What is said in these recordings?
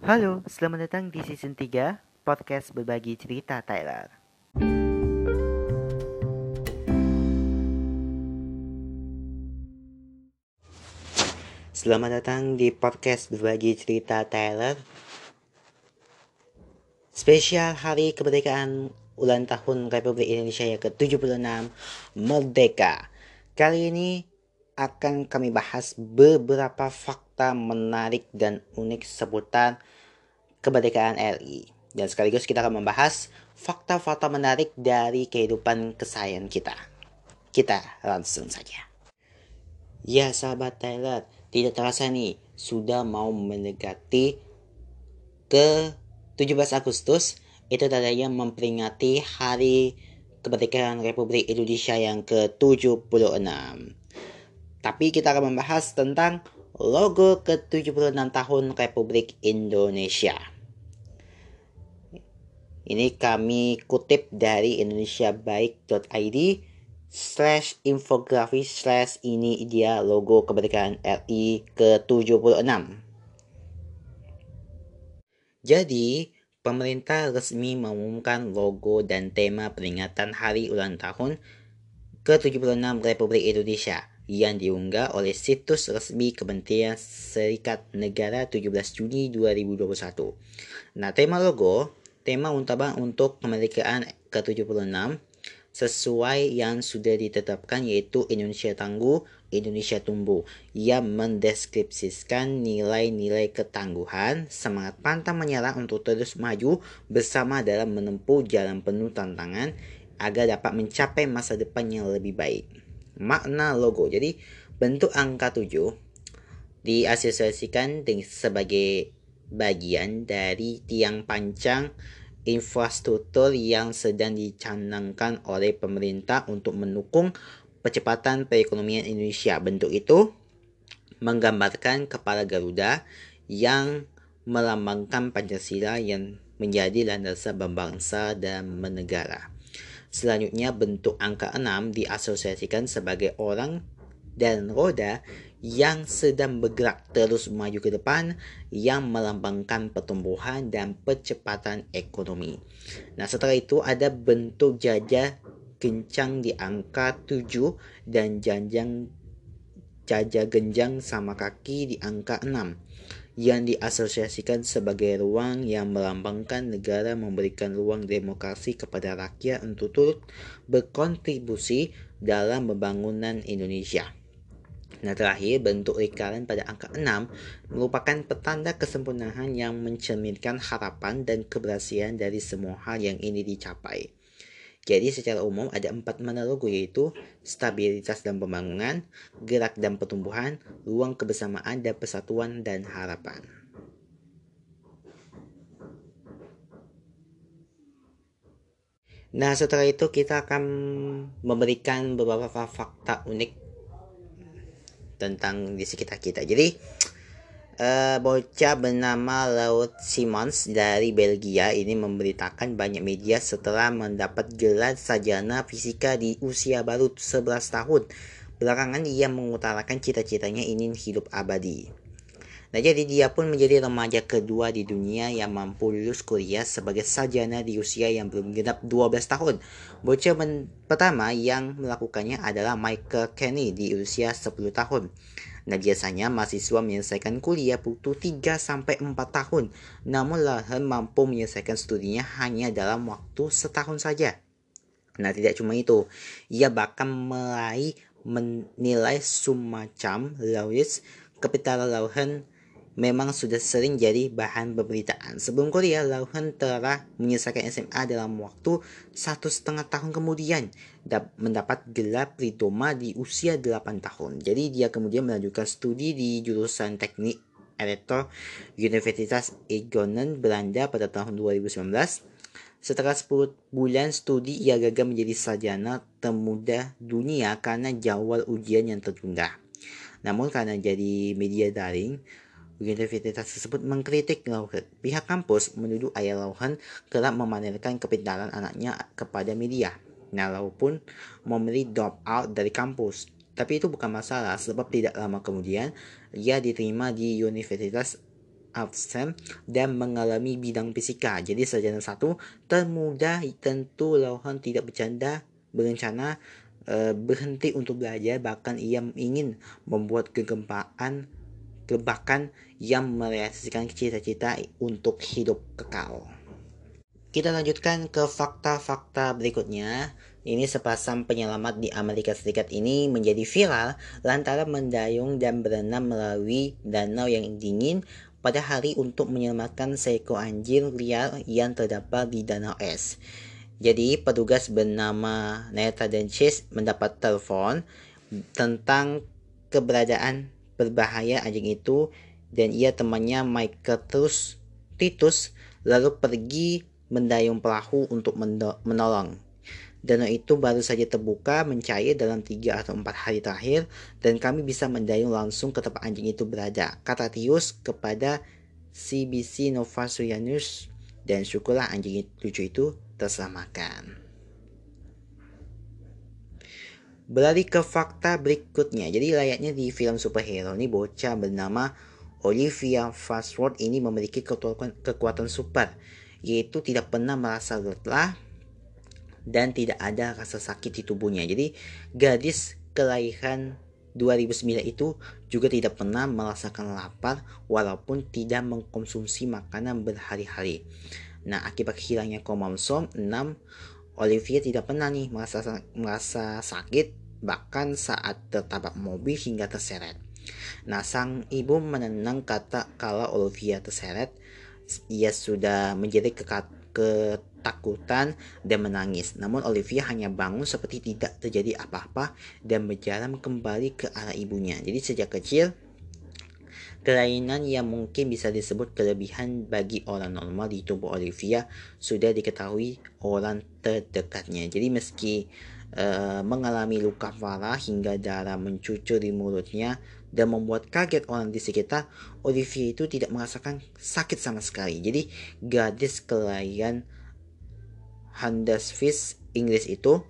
Halo, selamat datang di season 3 podcast berbagi cerita Tyler. Selamat datang di podcast berbagi cerita Tyler. Spesial Hari Kemerdekaan ulang tahun Republik Indonesia yang ke-76 Merdeka. Kali ini akan kami bahas beberapa fakta menarik dan unik seputar kemerdekaan RI. Dan sekaligus kita akan membahas fakta-fakta menarik dari kehidupan keseharian kita. Kita langsung saja. Ya sahabat Tyler, tidak terasa nih sudah mau mendekati ke 17 Agustus itu tandanya memperingati hari kemerdekaan Republik Indonesia yang ke-76. Tapi kita akan membahas tentang logo ke-76 tahun Republik Indonesia. Ini kami kutip dari indonesiabaik.id slash infografi slash ini dia logo kemerdekaan RI ke-76. Jadi, pemerintah resmi mengumumkan logo dan tema peringatan hari ulang tahun ke-76 Republik Indonesia yang diunggah oleh situs resmi Kementerian Serikat Negara 17 Juni 2021. Nah, tema logo, tema untabang untuk kemerdekaan ke-76 sesuai yang sudah ditetapkan yaitu Indonesia Tangguh, Indonesia Tumbuh yang mendeskripsikan nilai-nilai ketangguhan, semangat pantang menyerah untuk terus maju bersama dalam menempuh jalan penuh tantangan agar dapat mencapai masa depan yang lebih baik. Makna logo. Jadi bentuk angka 7 diasosiasikan sebagai bagian dari tiang pancang infrastruktur yang sedang dicanangkan oleh pemerintah untuk mendukung percepatan perekonomian Indonesia. Bentuk itu menggambarkan kepala Garuda yang melambangkan Pancasila yang menjadi landasan bangsa dan menegara. Selanjutnya bentuk angka 6 diasosiasikan sebagai orang dan roda yang sedang bergerak terus maju ke depan yang melambangkan pertumbuhan dan percepatan ekonomi. Nah, setelah itu ada bentuk jajah kencang di angka 7 dan janjang jajah genjang sama kaki di angka 6 yang diasosiasikan sebagai ruang yang melambangkan negara memberikan ruang demokrasi kepada rakyat untuk turut berkontribusi dalam pembangunan Indonesia. Nah terakhir, bentuk lingkaran pada angka 6 merupakan petanda kesempurnaan yang mencerminkan harapan dan keberhasilan dari semua hal yang ini dicapai. Jadi secara umum ada empat mana logo yaitu stabilitas dan pembangunan, gerak dan pertumbuhan, ruang kebersamaan dan persatuan dan harapan. Nah setelah itu kita akan memberikan beberapa fakta unik tentang di sekitar kita. Jadi uh, bocah bernama Laut Simons dari Belgia ini memberitakan banyak media setelah mendapat gelar sarjana fisika di usia baru 11 tahun. Belakangan ia mengutarakan cita-citanya ingin hidup abadi. Nah jadi dia pun menjadi remaja kedua di dunia yang mampu lulus kuliah sebagai sarjana di usia yang belum genap 12 tahun. Bocah pertama yang melakukannya adalah Michael Kenny di usia 10 tahun. Nah biasanya mahasiswa menyelesaikan kuliah butuh 3 sampai 4 tahun. Namun Lahan mampu menyelesaikan studinya hanya dalam waktu setahun saja. Nah tidak cuma itu, ia bahkan meraih menilai semacam Lewis Kapital Lauhan memang sudah sering jadi bahan pemberitaan. Sebelum Korea, Lauhan telah menyelesaikan SMA dalam waktu satu setengah tahun kemudian mendapat gelar Pridoma di usia 8 tahun. Jadi dia kemudian melanjutkan studi di jurusan teknik elektro Universitas Egonen Belanda pada tahun 2019. Setelah 10 bulan studi, ia gagal menjadi sarjana termuda dunia karena jawab ujian yang tertunda. Namun karena jadi media daring, Universitas tersebut mengkritik Lauhan. Pihak kampus menuduh ayah Lauhan kerap memamerkan kepintaran anaknya kepada media. Nah, pun memilih drop out dari kampus. Tapi itu bukan masalah sebab tidak lama kemudian ia diterima di Universitas absen dan mengalami bidang fisika. Jadi sarjana satu termuda tentu Lauhan tidak bercanda berencana uh, berhenti untuk belajar bahkan ia ingin membuat kegempaan kebakan yang merealisasikan cita-cita untuk hidup kekal. Kita lanjutkan ke fakta-fakta berikutnya. Ini sepasang penyelamat di Amerika Serikat ini menjadi viral lantaran mendayung dan berenang melalui danau yang dingin pada hari untuk menyelamatkan seekor anjing liar yang terdapat di danau es. Jadi petugas bernama Neta dan Chase mendapat telepon tentang keberadaan berbahaya anjing itu dan ia temannya Michael Titus, Titus lalu pergi mendayung perahu untuk menolong. Danau itu baru saja terbuka mencair dalam 3 atau 4 hari terakhir dan kami bisa mendayung langsung ke tempat anjing itu berada. Kata Tius kepada CBC Nova Suryanus dan syukurlah anjing lucu itu terselamatkan. Beralih ke fakta berikutnya. Jadi layaknya di film superhero ini bocah bernama Olivia Fastworth ini memiliki kekuatan, kekuatan super yaitu tidak pernah merasa lelah dan tidak ada rasa sakit di tubuhnya. Jadi gadis kelahiran 2009 itu juga tidak pernah merasakan lapar walaupun tidak mengkonsumsi makanan berhari-hari. Nah, akibat hilangnya kromosom 6, Olivia tidak pernah nih merasa merasa sakit bahkan saat tertabrak mobil hingga terseret. Nah, sang ibu menenang kata kalau Olivia terseret, ia sudah menjadi ketakutan dan menangis. Namun Olivia hanya bangun seperti tidak terjadi apa-apa dan berjalan kembali ke arah ibunya. Jadi sejak kecil Kelainan yang mungkin bisa disebut kelebihan bagi orang normal di tubuh Olivia sudah diketahui orang terdekatnya. Jadi meski uh, mengalami luka parah hingga darah mencucur di mulutnya dan membuat kaget orang di sekitar, Olivia itu tidak merasakan sakit sama sekali. Jadi gadis kelahiran Huddersfield Inggris itu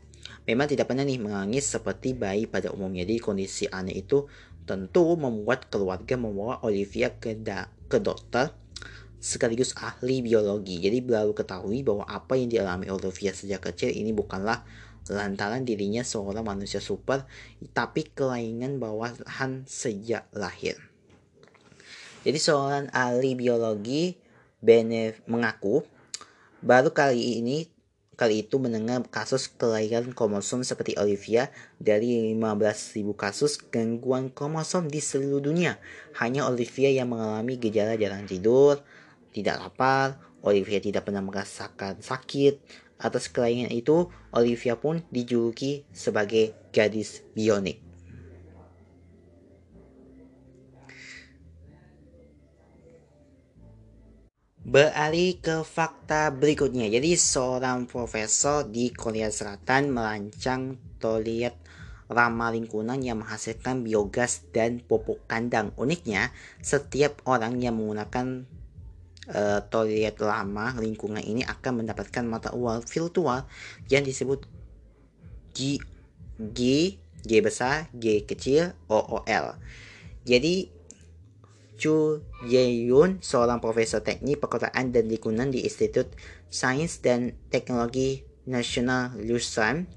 memang tidak pernah nih menangis seperti bayi pada umumnya. Jadi kondisi aneh itu tentu membuat keluarga membawa Olivia ke, da ke dokter sekaligus ahli biologi. Jadi baru ketahui bahwa apa yang dialami Olivia sejak kecil ini bukanlah lantaran dirinya seorang manusia super, tapi kelainan bawahan sejak lahir. Jadi seorang ahli biologi Bene mengaku baru kali ini kali itu mendengar kasus kelahiran kromosom seperti Olivia dari 15.000 kasus gangguan kromosom di seluruh dunia. Hanya Olivia yang mengalami gejala jarang tidur, tidak lapar, Olivia tidak pernah merasakan sakit. Atas kelainan itu, Olivia pun dijuluki sebagai gadis bionik. Beralih ke fakta berikutnya. Jadi seorang profesor di Korea Selatan merancang toilet ramah lingkungan yang menghasilkan biogas dan pupuk kandang. Uniknya, setiap orang yang menggunakan uh, toilet ramah lingkungan ini akan mendapatkan mata uang virtual yang disebut G G G besar, G kecil, O O L. Jadi Chu Ye-yun, seorang profesor teknik perkotaan dan lingkungan di Institut Sains dan Teknologi Nasional Lusan,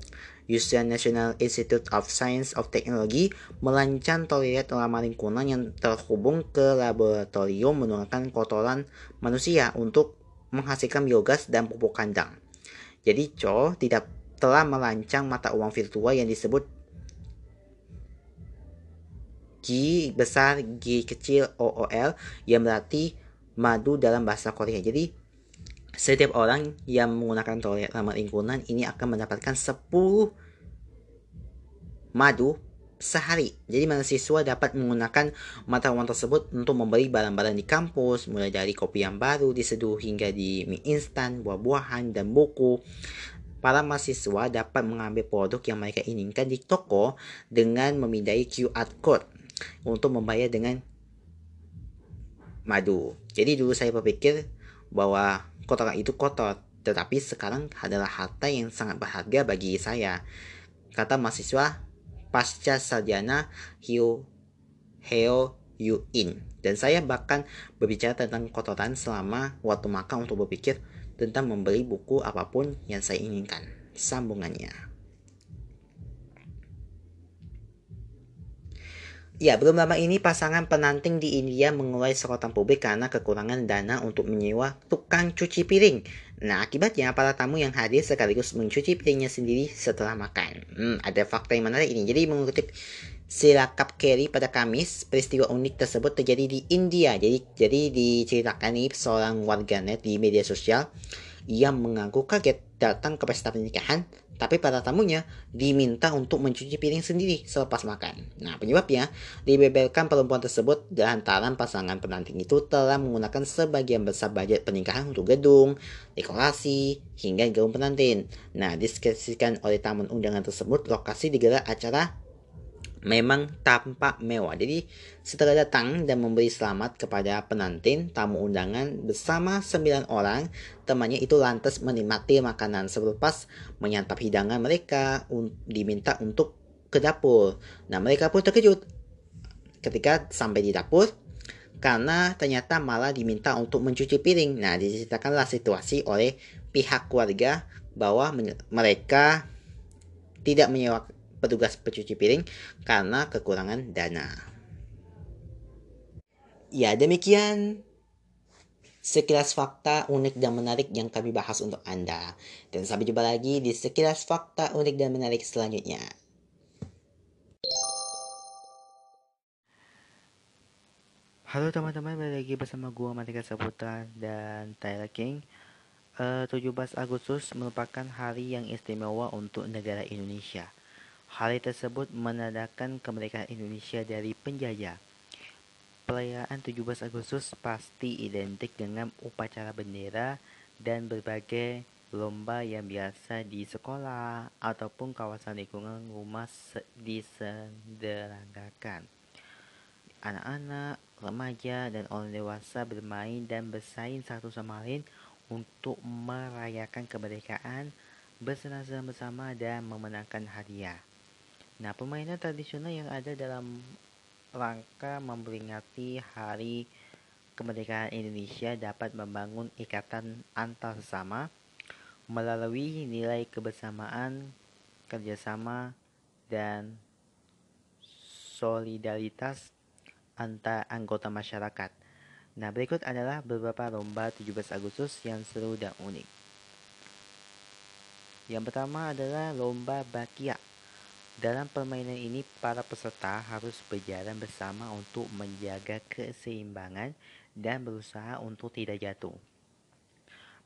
Yusan National Institute of Science of Technology, melancang toilet ramah lingkungan yang terhubung ke laboratorium menggunakan kotoran manusia untuk menghasilkan biogas dan pupuk kandang. Jadi Cho tidak telah melancang mata uang virtual yang disebut G besar G kecil OOL yang berarti madu dalam bahasa Korea. Jadi setiap orang yang menggunakan toilet ramah lingkungan ini akan mendapatkan 10 madu sehari. Jadi mahasiswa dapat menggunakan mata uang tersebut untuk membeli barang-barang di kampus, mulai dari kopi yang baru diseduh hingga di mie instan, buah-buahan, dan buku. Para mahasiswa dapat mengambil produk yang mereka inginkan di toko dengan memindai QR code untuk membayar dengan madu. Jadi dulu saya berpikir bahwa kotoran itu kotor, tetapi sekarang adalah harta yang sangat berharga bagi saya. Kata mahasiswa pasca sarjana Hyo Heo Yu In. Dan saya bahkan berbicara tentang kotoran selama waktu makan untuk berpikir tentang membeli buku apa pun yang saya inginkan. Sambungannya. Ya, belum lama ini pasangan penanting di India mengurai sorotan publik karena kekurangan dana untuk menyewa tukang cuci piring. Nah, akibatnya para tamu yang hadir sekaligus mencuci piringnya sendiri setelah makan. Hmm, ada fakta yang menarik ini. Jadi mengutip Silakap Kerry pada Kamis, peristiwa unik tersebut terjadi di India. Jadi, jadi diceritakan nih seorang warganet di media sosial yang mengaku kaget datang ke pesta pernikahan, tapi para tamunya diminta untuk mencuci piring sendiri selepas makan. Nah, penyebabnya dibeberkan perempuan tersebut lantaran pasangan penanting itu telah menggunakan sebagian besar budget pernikahan untuk gedung, dekorasi, hingga gaun pengantin. Nah, diskresikan oleh tamu undangan tersebut, lokasi digelar acara memang tampak mewah. Jadi setelah datang dan memberi selamat kepada penantin, tamu undangan bersama sembilan orang, temannya itu lantas menikmati makanan selepas menyantap hidangan mereka diminta untuk ke dapur. Nah mereka pun terkejut ketika sampai di dapur karena ternyata malah diminta untuk mencuci piring. Nah diceritakanlah situasi oleh pihak keluarga bahwa mereka tidak menyewa petugas pencuci piring karena kekurangan dana. Ya, demikian sekilas fakta unik dan menarik yang kami bahas untuk Anda. Dan sampai jumpa lagi di sekilas fakta unik dan menarik selanjutnya. Halo teman-teman, balik lagi bersama gua Matika Saputra dan Tyler King. Uh, eh, 17 Agustus merupakan hari yang istimewa untuk negara Indonesia. Hari tersebut menandakan kemerdekaan Indonesia dari penjajah. Perayaan 17 Agustus pasti identik dengan upacara bendera dan berbagai lomba yang biasa di sekolah ataupun kawasan lingkungan rumah diselenggarakan. Anak-anak, remaja, dan orang dewasa bermain dan bersaing satu sama lain untuk merayakan kemerdekaan, bersenang-senang bersama dan memenangkan hadiah. Nah, permainan tradisional yang ada dalam rangka memperingati Hari Kemerdekaan Indonesia dapat membangun ikatan antar sesama melalui nilai kebersamaan, kerjasama, dan solidaritas antar anggota masyarakat. Nah, berikut adalah beberapa lomba 17 Agustus yang seru dan unik. Yang pertama adalah lomba bakia. Dalam permainan ini, para peserta harus berjalan bersama untuk menjaga keseimbangan dan berusaha untuk tidak jatuh.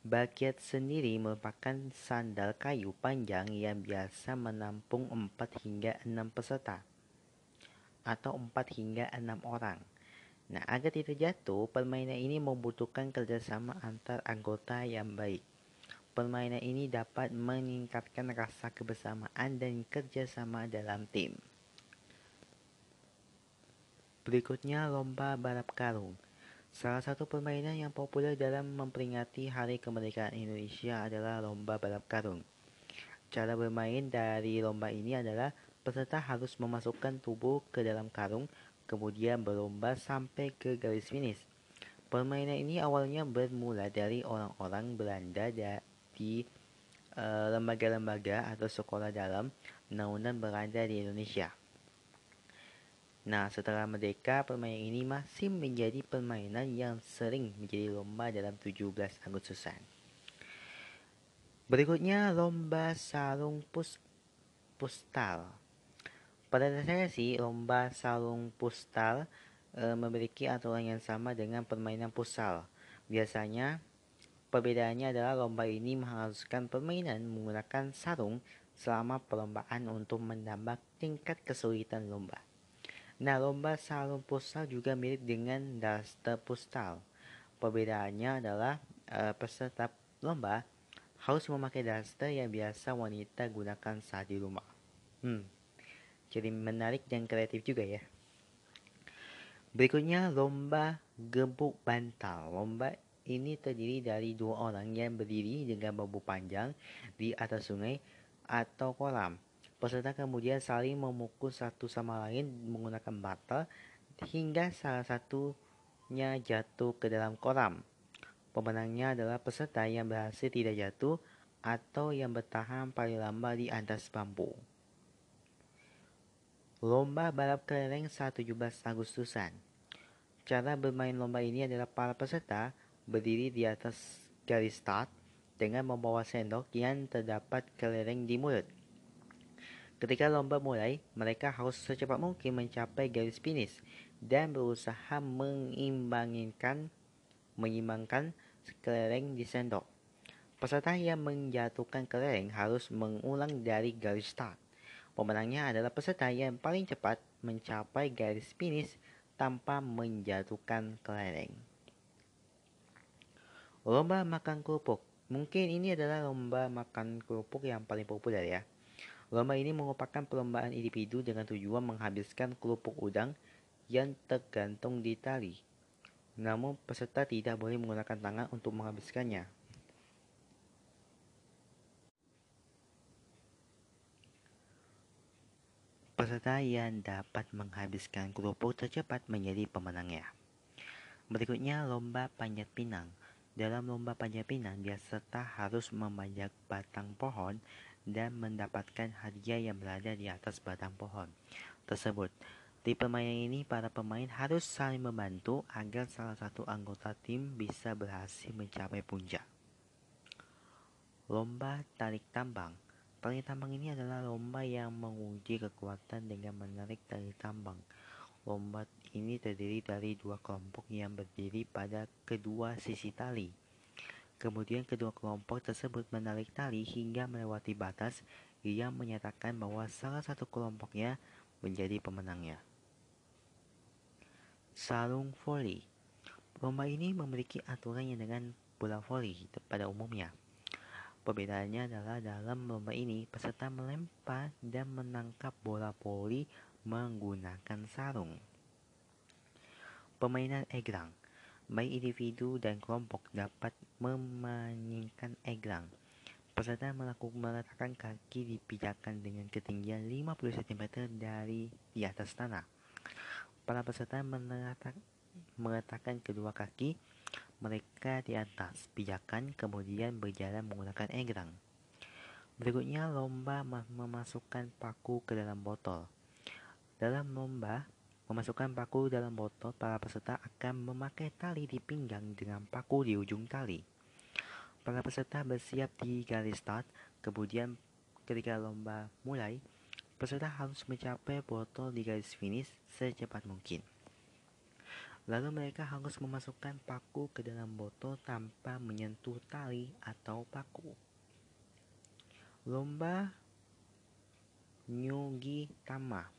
Bakiat sendiri merupakan sandal kayu panjang yang biasa menampung 4 hingga 6 peserta atau 4 hingga 6 orang. Nah, agar tidak jatuh, permainan ini membutuhkan kerjasama antar anggota yang baik. Permainan ini dapat meningkatkan rasa kebersamaan dan kerjasama dalam tim. Berikutnya lomba balap karung. Salah satu permainan yang populer dalam memperingati Hari Kemerdekaan Indonesia adalah lomba balap karung. Cara bermain dari lomba ini adalah peserta harus memasukkan tubuh ke dalam karung, kemudian berlomba sampai ke garis finish. Permainan ini awalnya bermula dari orang-orang Belanda di eh, lembaga-lembaga uh, atau sekolah dalam naungan berada di Indonesia. Nah, setelah merdeka, permainan ini masih menjadi permainan yang sering menjadi lomba dalam 17 Agustusan. Berikutnya, lomba sarung pus pustal. Pada dasarnya sih, lomba sarung pustal e, memiliki aturan yang sama dengan permainan pusal. Biasanya, Perbedaannya adalah lomba ini mengharuskan permainan menggunakan sarung selama perlombaan untuk menambah tingkat kesulitan lomba. Nah, lomba sarung pusal juga mirip dengan daster pustal. Perbedaannya adalah e, peserta lomba harus memakai daster yang biasa wanita gunakan saat di rumah. Hmm, jadi menarik dan kreatif juga ya. Berikutnya lomba gebuk bantal. Lomba ini terdiri dari dua orang yang berdiri dengan bambu panjang di atas sungai atau kolam. Peserta kemudian saling memukul satu sama lain menggunakan bata hingga salah satu pesertanya jatuh ke dalam kolam. Pemenangnya adalah peserta yang berhasil tidak jatuh atau yang bertahan paling lama di atas bambu. Lomba balap kelereng saat 17 Agustusan. Cara bermain lomba ini adalah para peserta berdiri di atas garis start dengan membawa sendok yang terdapat kelereng di mulut. Ketika lomba mulai, mereka harus secepat mungkin mencapai garis finish dan berusaha mengimbangkan menyimbangkan kelereng di sendok. Peserta yang menjatuhkan kelereng harus mengulang dari garis start. Pemenangnya adalah peserta yang paling cepat mencapai garis finish tanpa menjatuhkan kelereng. Lomba makan kerupuk. Mungkin ini adalah lomba makan kerupuk yang paling populer ya. Lomba ini merupakan perlombaan individu dengan tujuan menghabiskan kerupuk udang yang tergantung di tali. Namun peserta tidak boleh menggunakan tangan untuk menghabiskannya. Peserta yang dapat menghabiskan kerupuk tercepat menjadi pemenangnya. Berikutnya lomba panjat pinang. Dalam lomba panjat pinang, peserta harus memanjat batang pohon dan mendapatkan hadiah yang berada di atas batang pohon tersebut. Di permainan ini, para pemain harus saling membantu agar salah satu anggota tim bisa berhasil mencapai puncak. Lomba tarik tambang. Tarik tambang ini adalah lomba yang menguji kekuatan dengan menarik tali tambang. Lomba ini terdiri dari dua kelompok yang berdiri pada kedua sisi tali. Kemudian kedua kelompok tersebut menarik tali hingga melewati batas yang menyatakan bahwa salah satu kelompoknya menjadi pemenangnya. Sarung voli. Lomba ini memiliki aturan yang dengan bola voli pada umumnya. Perbedaannya adalah dalam lomba ini peserta melempar dan menangkap bola voli menggunakan sarung. Permainan egrang. Baik individu dan kelompok dapat memainkan egrang. Peserta melakukan meletakkan kaki di pijakan dengan ketinggian 50 cm dari di atas tanah. Para peserta meletakkan kedua kaki mereka di atas pijakan kemudian berjalan menggunakan egrang. Berikutnya lomba memasukkan paku ke dalam botol. Dalam lomba memasukkan paku dalam botol, para peserta akan memakai tali di pinggang dengan paku di ujung tali. Para peserta bersiap di garis start, kemudian ketika lomba mulai, Peserta harus mencapai botol di garis finish secepat mungkin. Lalu mereka harus memasukkan paku ke dalam botol tanpa menyentuh tali atau paku. Lomba Nyugi Tama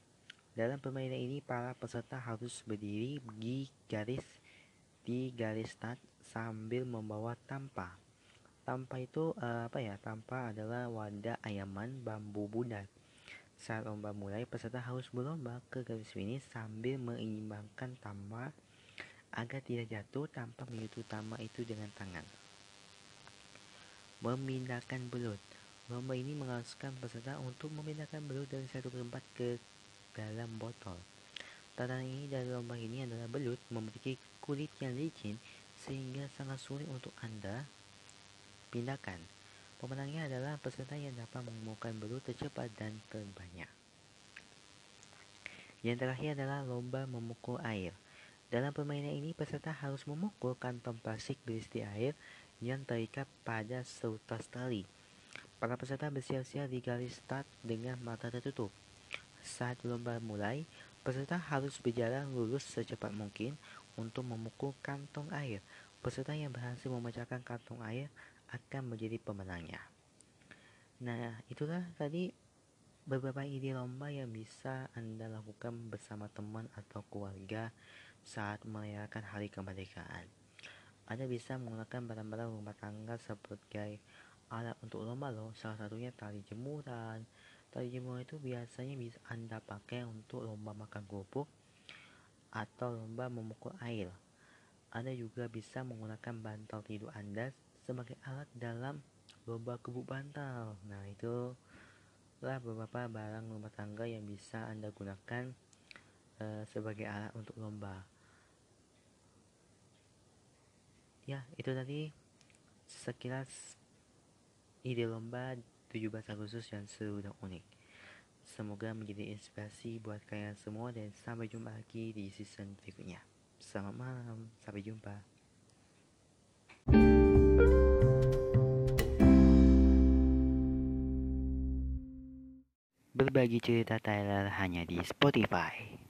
Dalam permainan ini, para peserta harus berdiri di garis di garis start sambil membawa tampa. Tampa itu uh, apa ya? Tampa adalah wadah ayaman bambu bulat saat lomba mulai, peserta harus berlomba ke garis finish sambil menyeimbangkan tama agar tidak jatuh tanpa menyentuh tama itu dengan tangan. Memindahkan belut. Lomba ini mengharuskan peserta untuk memindahkan belut dari satu tempat ke dalam botol. Tantangan ini dari lomba ini adalah belut memiliki kulit yang licin sehingga sangat sulit untuk Anda pindahkan. Pemenangnya adalah peserta yang dapat menemukan belut tercepat dan terbanyak. Yang terakhir adalah lomba memukul air. Dalam permainan ini, peserta harus memukul kantong plastik berisi air yang terikat pada seutas tali. Para peserta bersiap-siap di garis start dengan mata tertutup. Saat lomba mulai, peserta harus berjalan lurus secepat mungkin untuk memukul kantong air. Peserta yang berhasil memecahkan kantong air akan menjadi pemenangnya. Nah, itulah tadi beberapa ide lomba yang bisa Anda lakukan bersama teman atau keluarga saat merayakan hari kemerdekaan. Anda bisa menggunakan barang-barang rumah tangga sebagai alat untuk lomba loh. Salah satunya tali jemuran. Tali jemuran itu biasanya bisa Anda pakai untuk lomba makan kerupuk atau lomba memukul air. Anda juga bisa menggunakan bantal tidur Anda sebagai alat dalam lomba kebuk bantal. Nah, itu lah beberapa barang rumah tangga yang bisa Anda gunakan uh, sebagai alat untuk lomba. ya itu tadi sekilas ide lomba 17 Agustus yang seru dan unik. Semoga menjadi inspirasi buat kalian semua dan sampai jumpa lagi di season berikutnya. Selamat malam sampai jumpa. Berbagi cerita Tyler hanya di Spotify.